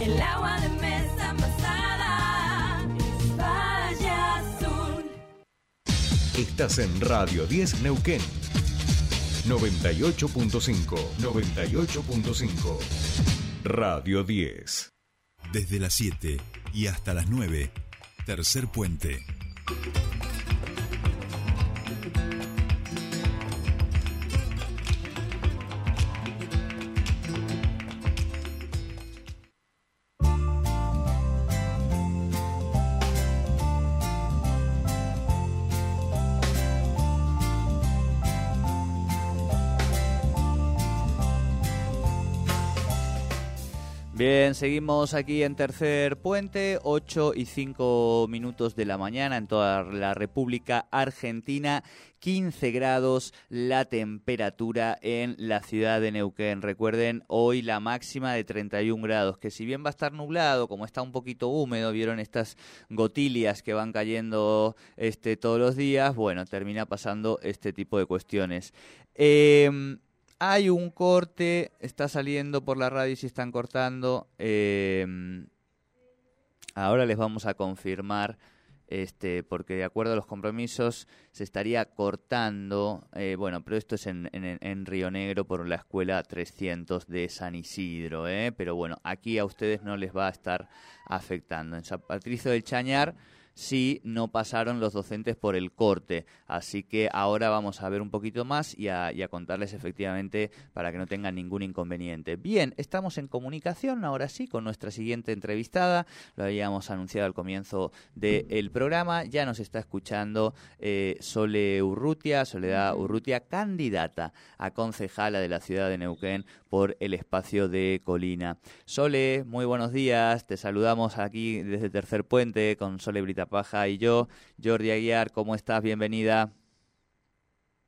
El agua de mesa envasada es Valle Azul. Estás en Radio 10 Neuquén. 98.5. 98.5. Radio 10. Desde las 7 y hasta las 9, tercer puente. Bien, seguimos aquí en Tercer Puente, 8 y 5 minutos de la mañana en toda la República Argentina, 15 grados la temperatura en la ciudad de Neuquén. Recuerden, hoy la máxima de 31 grados, que si bien va a estar nublado, como está un poquito húmedo, vieron estas gotilias que van cayendo este, todos los días, bueno, termina pasando este tipo de cuestiones. Eh, hay un corte, está saliendo por la radio y se están cortando. eh, ahora les vamos a confirmar, este, porque de acuerdo a los compromisos se estaría cortando. eh, bueno, pero esto es en Río Negro por la escuela 300 de San Isidro, ¿eh? pero bueno, aquí a ustedes no les va a estar afectando. En San Patricio del Chañar sí no pasaron los docentes por el corte. Así que ahora vamos a ver un poquito más y a, contarles efectivamente para que no tengan ningún inconveniente. Bien, estamos en comunicación ahora sí con nuestra siguiente entrevistada. Lo habíamos anunciado al comienzo del programa. Ya nos está escuchando eh, Sole Urrutia, Soledad Urrutia, candidata a concejala de la ciudad de Neuquén por el espacio de Colina. Sole, muy buenos días. Te saludamos aquí desde Tercer Puente con Sole Britapaja y yo. Jordi Aguiar, ¿cómo estás? Bienvenida.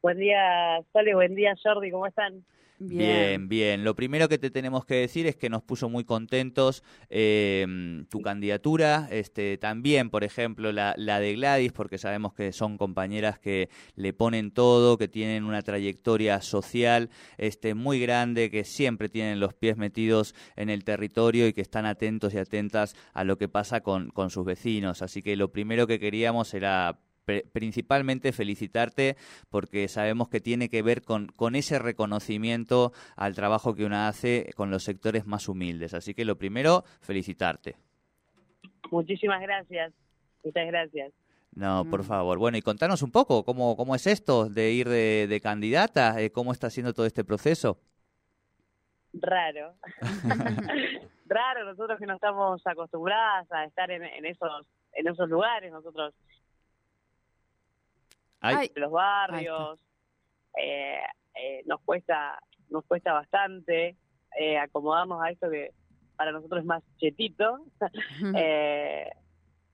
Buen día, Sole, buen día, Jordi, ¿cómo están? Bien, bien. Lo primero que te tenemos que decir es que nos puso muy contentos eh, tu candidatura, este, también, por ejemplo, la, la de Gladys, porque sabemos que son compañeras que le ponen todo, que tienen una trayectoria social este, muy grande, que siempre tienen los pies metidos en el territorio y que están atentos y atentas a lo que pasa con, con sus vecinos. Así que lo primero que queríamos era principalmente felicitarte porque sabemos que tiene que ver con, con ese reconocimiento al trabajo que una hace con los sectores más humildes. Así que lo primero, felicitarte. Muchísimas gracias, muchas gracias. No, por favor. Bueno, y contanos un poco cómo, cómo es esto de ir de, de candidata, eh, cómo está siendo todo este proceso. Raro. Raro, nosotros que no estamos acostumbradas a estar en, en esos en esos lugares, nosotros Ay, en los barrios, eh, eh, nos cuesta nos cuesta bastante eh, acomodarnos a esto que para nosotros es más chetito, Eh,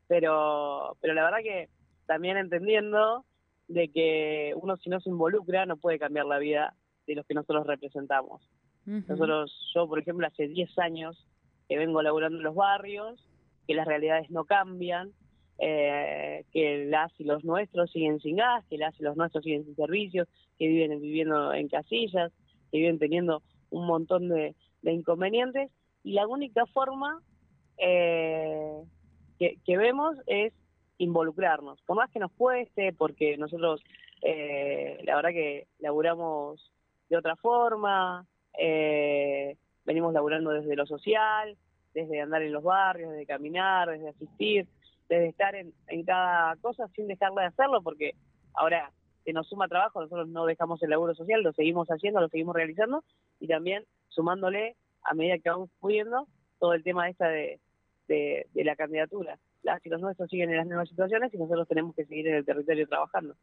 pero, pero la verdad que también entendiendo de que uno si no se involucra no puede cambiar la vida de los que nosotros representamos. Nosotros, yo por ejemplo, hace 10 años que vengo laburando en los barrios, que las realidades no cambian, eh, que las y los nuestros siguen sin gas, que las y los nuestros siguen sin servicios, que viven viviendo en casillas, que viven teniendo un montón de, inconvenientes, y la única forma eh, que, que vemos es involucrarnos, por más que nos cueste, porque nosotros eh, la verdad que laburamos de otra forma, eh, venimos laburando desde lo social, desde andar en los barrios, desde caminar, desde asistir, desde estar en, en cada cosa sin dejar de hacerlo, porque ahora que nos suma trabajo, nosotros no dejamos el laburo social, lo seguimos haciendo, lo seguimos realizando, y también sumándole, a medida que vamos pudiendo, todo el tema esta de, de, de la candidatura. Las y nuestros siguen en las mismas situaciones y nosotros tenemos que seguir en el territorio trabajando.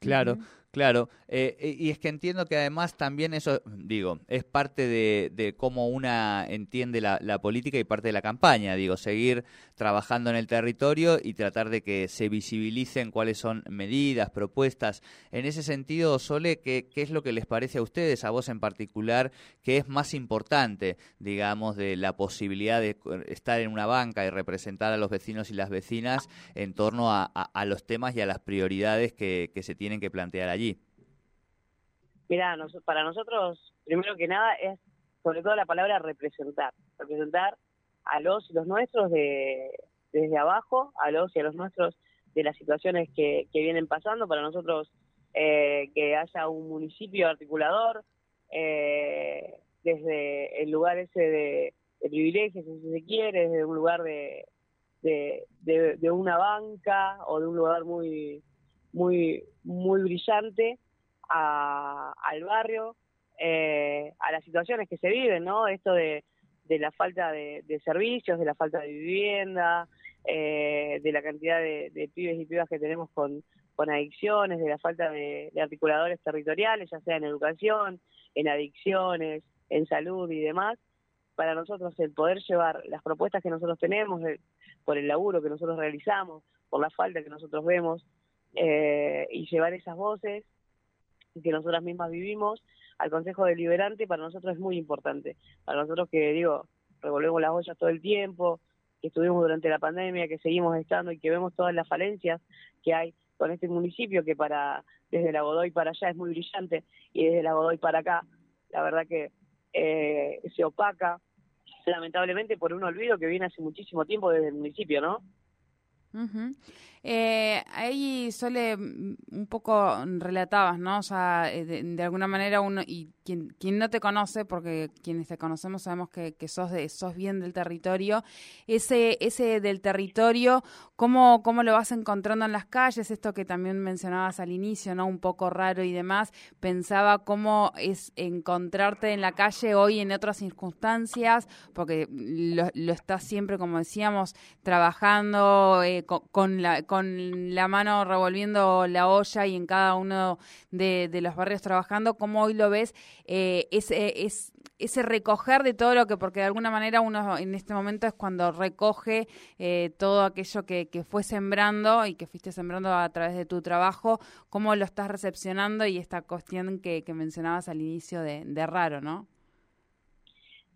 Claro, claro. Eh, eh, y es que entiendo que además también eso, digo, es parte de, de cómo una entiende la, la política y parte de la campaña. Digo, seguir trabajando en el territorio y tratar de que se visibilicen cuáles son medidas, propuestas. En ese sentido, Sole, ¿qué, qué es lo que les parece a ustedes, a vos en particular, que es más importante, digamos, de la posibilidad de estar en una banca y representar a los vecinos y las vecinas en torno a, a- a los temas y a las prioridades que, que se tienen que plantear allí? Mira, nos- para nosotros, primero que nada, es sobre todo la palabra representar. representar a los y los nuestros de, desde abajo, a los y a los nuestros de las situaciones que, que vienen pasando. Para nosotros, eh, que haya un municipio articulador, eh, desde el lugar ese de, privilegios, si se quiere, desde un lugar de, de, de una banca o de un lugar muy muy muy brillante a, al barrio, eh, a las situaciones que se viven, ¿no? Esto de, de la falta de, de servicios, de la falta de vivienda, eh, de la cantidad de, de pibes y pibas que tenemos con, con adicciones, de la falta de, de articuladores territoriales, ya sea en educación, en adicciones, en salud y demás. Para nosotros el poder llevar las propuestas que nosotros tenemos, el- por el laburo que nosotros realizamos, por la falta que nosotros vemos, eh, y llevar esas voces que nosotras mismas vivimos al Consejo Deliberante para nosotros es muy importante. Para nosotros que, digo, revolvemos las ollas todo el tiempo, que estuvimos durante la pandemia, que seguimos estando y que vemos todas las falencias que hay con este municipio que para desde la Godoy para allá es muy brillante y desde la Godoy para acá, la verdad que eh, se opaca lamentablemente por un olvido que viene hace muchísimo tiempo desde el municipio, ¿no? Eh, ahí Sole, mm, un poco relatabas, ¿no? O sea, eh, de, alguna manera uno, y quien, quien no te conoce, porque quienes te conocemos sabemos que, que sos, de, sos bien del territorio, ese, ese del territorio, ¿cómo, ¿cómo lo vas encontrando en las calles? Esto que también mencionabas al inicio, ¿no? Un poco raro y demás. Pensaba cómo es encontrarte en la calle hoy en otras circunstancias, porque lo, lo estás siempre, como decíamos, trabajando eh, co- con, la, con la mano revolviendo la olla y en cada uno de, los barrios trabajando, ¿cómo hoy lo ves? Eh, ese, es, ese recoger de todo lo que, porque de alguna manera uno en este momento es cuando recoge eh, todo aquello que, que fue sembrando y que fuiste sembrando a través de tu trabajo, ¿cómo lo estás recepcionando y esta cuestión que, mencionabas al inicio de, de raro, ¿no?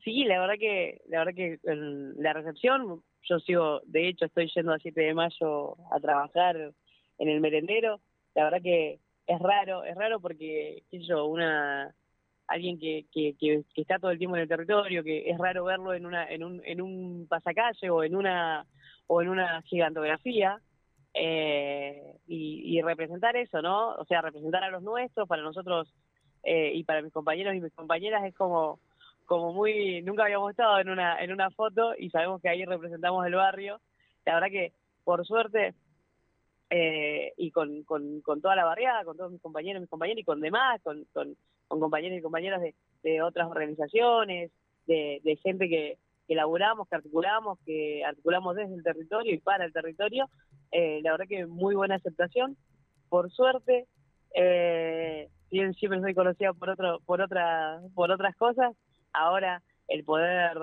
Sí, la verdad que la verdad que la recepción, yo sigo, de hecho estoy yendo a 7 de mayo a trabajar en el merendero, la verdad que es raro, es raro porque, yo, una alguien que, que, que, que está todo el tiempo en el territorio, que es raro verlo en una en un, en un pasacalle o en una o en una gigantografía eh, y, y representar eso, ¿no? O sea, representar a los nuestros, para nosotros eh, y para mis compañeros y mis compañeras es como como muy nunca habíamos estado en una en una foto y sabemos que ahí representamos el barrio. La verdad que por suerte eh, y con, con, con toda la barriada con todos mis compañeros mis compañeras y con demás con, con, compañeros y compañeras de, de otras organizaciones de, gente que, que laburamos que articulamos que articulamos desde el territorio y para el territorio eh, la verdad que muy buena aceptación. Por suerte eh, siempre soy conocida por otro por otra por otras cosas ahora el poder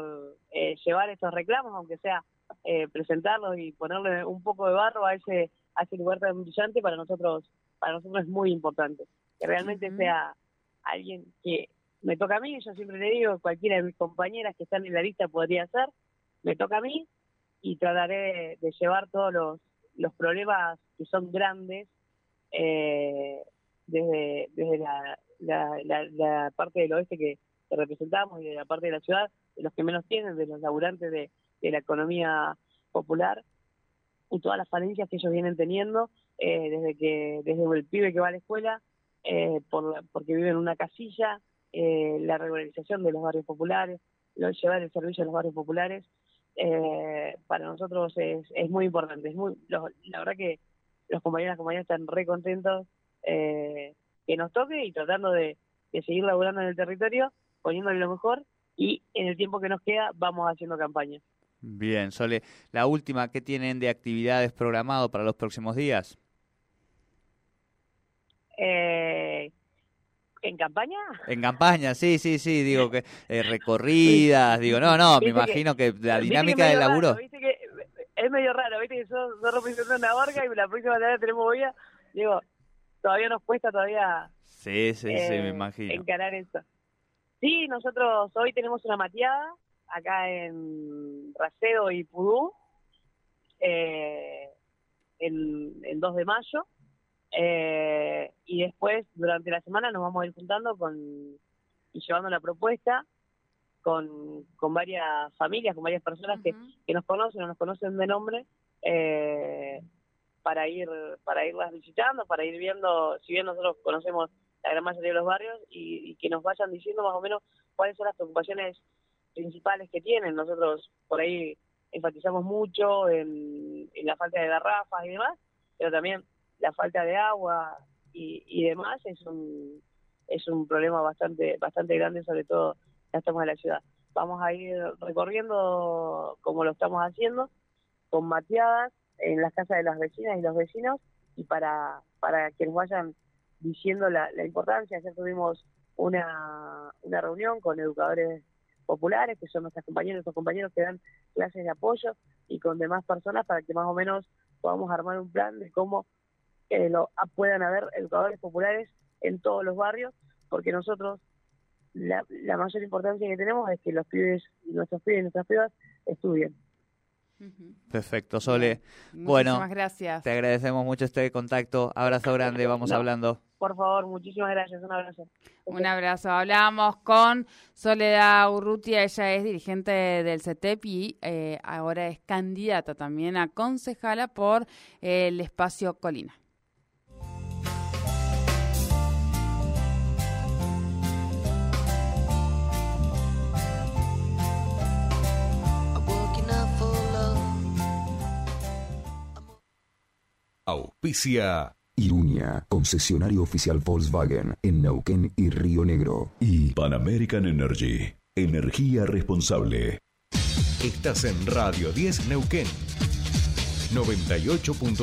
eh, llevar estos reclamos, aunque sea eh, presentarlos y ponerle un poco de barro a ese a ese lugar tan brillante para nosotros para nosotros es muy importante. Que realmente sea alguien que me toca a mí, yo siempre le digo, cualquiera de mis compañeras que están en la lista podría ser, me toca a mí y trataré de, de llevar todos los, los problemas que son grandes eh, desde, desde la, la, la, la parte del oeste que, que representamos y de la parte de la ciudad, de los que menos tienen, de los laburantes de, la economía popular y todas las falencias que ellos vienen teniendo eh, desde que desde el pibe que va a la escuela eh, por porque vive en una casilla eh, la regularización de los barrios populares lo, llevar el servicio a los barrios populares eh, para nosotros es, es muy importante es muy lo- la verdad que los compañeros y las compañeras están re contentos eh, que nos toque y tratando de, de seguir laburando en el territorio poniéndole lo mejor y en el tiempo que nos queda vamos haciendo campaña Bien, Sole. La última, ¿qué tienen de actividades programado para los próximos días? eh, en campaña En campaña, sí, sí, sí, digo que eh, recorridas, digo, no, no, me que- imagino que la dinámica del laburo. raro, viste que es medio raro, viste que yo, yo represento una orga y la próxima semana tenemos movida. Digo, todavía nos cuesta todavía Sí, sí, sí, me eh, imagino. encarar eso. Sí, nosotros hoy tenemos una mateada acá en Racedo y Pudú, eh, el, el 2 de mayo. Eh, y después, durante la semana, nos vamos a ir juntando con y llevando la propuesta con, con varias familias, con varias personas que, que nos conocen o nos conocen de nombre, eh, para ir para irlas visitando, para ir viendo, si bien nosotros conocemos la gran mayoría de los barrios, y, que nos vayan diciendo más o menos cuáles son las preocupaciones principales que tienen. Nosotros por ahí enfatizamos mucho en, la falta de garrafas y demás, pero también la falta de agua y, demás es un es un problema bastante bastante grande, sobre todo ya estamos en la ciudad. Vamos a ir recorriendo como lo estamos haciendo, con mateadas en las casas de las vecinas y los vecinos, y para, para que vayan diciendo la, la importancia. Ayer tuvimos una, una reunión con educadores populares, que son nuestras compañeras nuestros compañeros que dan clases de apoyo, y con demás personas para que más o menos podamos armar un plan de cómo eh, lo, puedan haber educadores populares en todos los barrios, porque nosotros la, la mayor importancia que tenemos es que los pibes, nuestros pibes y nuestras pibas estudien. Perfecto, Sole. Muchísimas Bueno, gracias. Te agradecemos mucho este contacto. Abrazo grande, vamos No. hablando. Por favor, muchísimas gracias, un abrazo. Un abrazo. Hablamos con Soledad Urrutia, ella es dirigente del CETEP y eh, ahora es candidata también a concejala por el espacio Colina. Auspicia Irunia, concesionario oficial Volkswagen en Neuquén y Río Negro. Y Pan American Energy. Energía responsable. Estás en Radio 10 Neuquén. 98.5